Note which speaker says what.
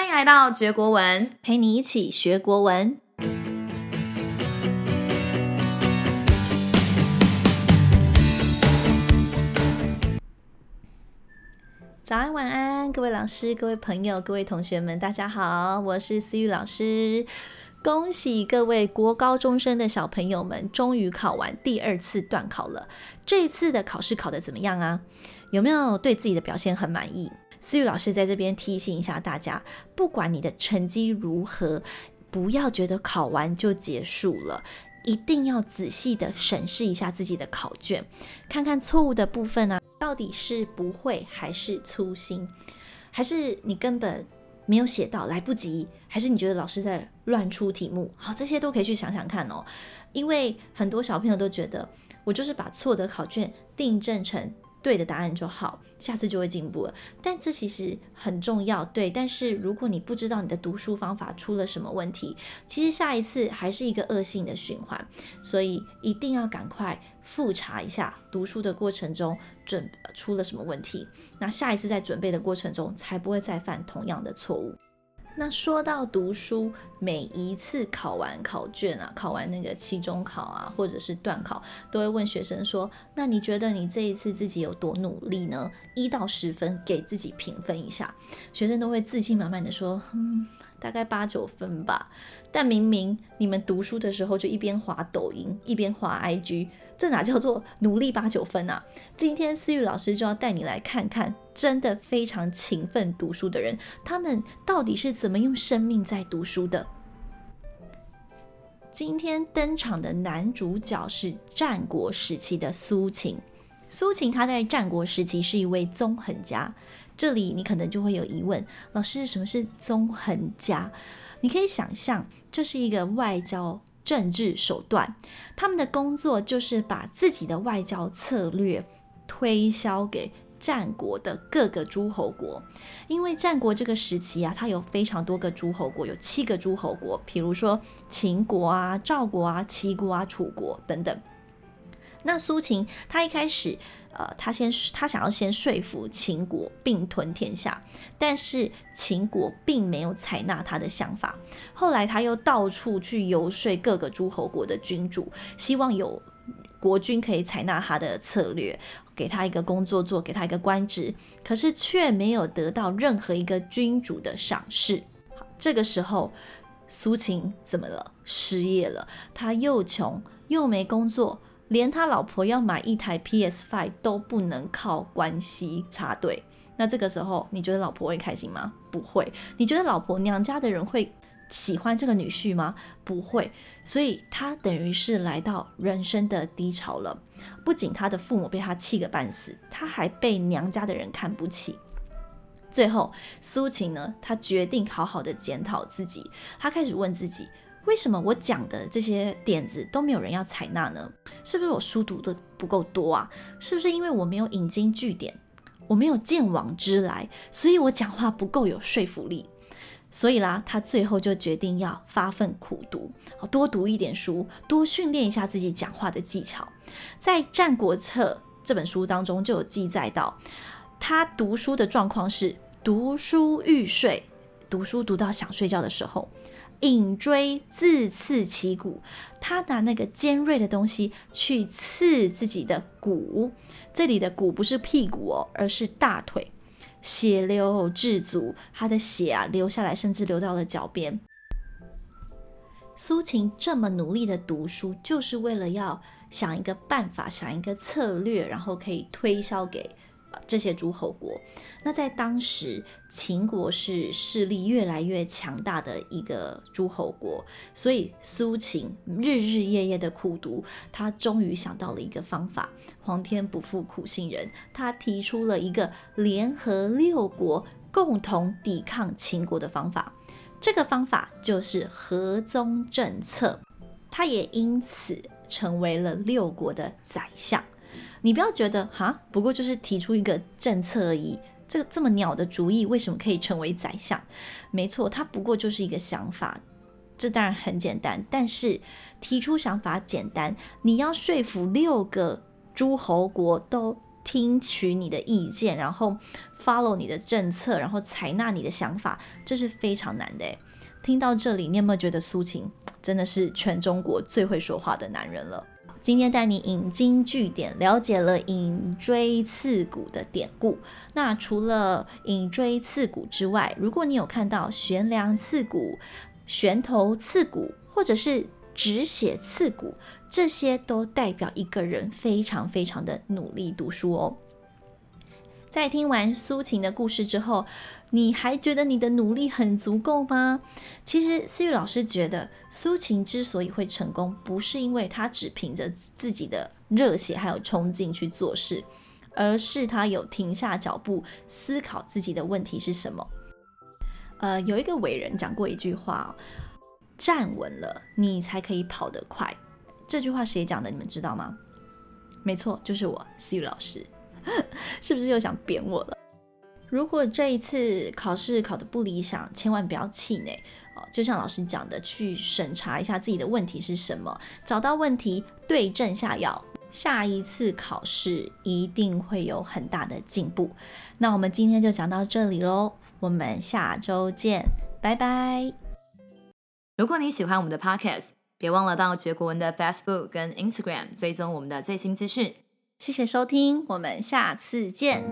Speaker 1: 欢迎来到学国文，
Speaker 2: 陪你一起学国文。早安，晚安，各位老师、各位朋友、各位同学们，大家好，我是思雨老师。恭喜各位国高中生的小朋友们，终于考完第二次段考了。这次的考试考得怎么样啊？有没有对自己的表现很满意？思雨老师在这边提醒一下大家，不管你的成绩如何，不要觉得考完就结束了。一定要仔细的审视一下自己的考卷，看看错误的部分啊，到底是不会还是粗心，还是你根本没有写到，来不及，还是你觉得老师在乱出题目？好，这些都可以去想想看哦。因为很多小朋友都觉得，我就是把错的考卷订正成。对的答案就好，下次就会进步了。但这其实很重要，对。但是如果你不知道你的读书方法出了什么问题，其实下一次还是一个恶性的循环。所以一定要赶快复查一下读书的过程中准出了什么问题，那下一次在准备的过程中才不会再犯同样的错误。那说到读书，每一次考完考卷啊，考完那个期中考啊，或者是段考，都会问学生说：“那你觉得你这一次自己有多努力呢？”一到十分，给自己评分一下。学生都会自信满满的说：“嗯，大概八九分吧。”但明明你们读书的时候就一边滑抖音，一边滑 IG。这哪叫做努力八九分啊？今天思雨老师就要带你来看看，真的非常勤奋读书的人，他们到底是怎么用生命在读书的？今天登场的男主角是战国时期的苏秦。苏秦他在战国时期是一位纵横家。这里你可能就会有疑问：老师，什么是纵横家？你可以想象，这是一个外交。政治手段，他们的工作就是把自己的外交策略推销给战国的各个诸侯国。因为战国这个时期啊，它有非常多个诸侯国，有七个诸侯国，比如说秦国啊、赵国啊、齐国啊、楚国等等。那苏秦他一开始。呃，他先他想要先说服秦国并吞天下，但是秦国并没有采纳他的想法。后来他又到处去游说各个诸侯国的君主，希望有国君可以采纳他的策略，给他一个工作做，给他一个官职，可是却没有得到任何一个君主的赏识。这个时候苏秦怎么了？失业了，他又穷又没工作。连他老婆要买一台 PS5 都不能靠关系插队，那这个时候你觉得老婆会开心吗？不会。你觉得老婆娘家的人会喜欢这个女婿吗？不会。所以他等于是来到人生的低潮了。不仅他的父母被他气个半死，他还被娘家的人看不起。最后，苏秦呢，他决定好好的检讨自己，他开始问自己。为什么我讲的这些点子都没有人要采纳呢？是不是我书读的不够多啊？是不是因为我没有引经据典，我没有见往知来，所以我讲话不够有说服力？所以啦，他最后就决定要发奋苦读，多读一点书，多训练一下自己讲话的技巧。在《战国策》这本书当中就有记载到，他读书的状况是读书欲睡，读书读到想睡觉的时候。引锥自刺其骨，他拿那个尖锐的东西去刺自己的骨。这里的骨不是屁股哦，而是大腿。血流至足，他的血啊流下来，甚至流到了脚边。苏秦这么努力的读书，就是为了要想一个办法，想一个策略，然后可以推销给。这些诸侯国，那在当时，秦国是势力越来越强大的一个诸侯国，所以苏秦日日夜夜的苦读，他终于想到了一个方法。皇天不负苦心人，他提出了一个联合六国共同抵抗秦国的方法。这个方法就是合纵政策，他也因此成为了六国的宰相。你不要觉得哈，不过就是提出一个政策而已。这个这么鸟的主意，为什么可以成为宰相？没错，它不过就是一个想法。这当然很简单，但是提出想法简单，你要说服六个诸侯国都听取你的意见，然后 follow 你的政策，然后采纳你的想法，这是非常难的。听到这里，你有没有觉得苏秦真的是全中国最会说话的男人了？今天带你引经据典，了解了引锥刺骨的典故。那除了引锥刺骨之外，如果你有看到悬梁刺骨、悬头刺骨，或者是止血刺骨，这些都代表一个人非常非常的努力读书哦。在听完苏秦的故事之后，你还觉得你的努力很足够吗？其实思雨老师觉得，苏秦之所以会成功，不是因为他只凭着自己的热血还有冲劲去做事，而是他有停下脚步思考自己的问题是什么。呃，有一个伟人讲过一句话：“站稳了，你才可以跑得快。”这句话谁讲的？你们知道吗？没错，就是我，思雨老师。是不是又想扁我了？如果这一次考试考得不理想，千万不要气馁哦。就像老师讲的，去审查一下自己的问题是什么，找到问题，对症下药，下一次考试一定会有很大的进步。那我们今天就讲到这里喽，我们下周见，拜拜。
Speaker 1: 如果你喜欢我们的 Podcast，别忘了到觉国文的 Facebook 跟 Instagram 追踪我们的最新资讯。
Speaker 2: 谢谢收听，我们下次见。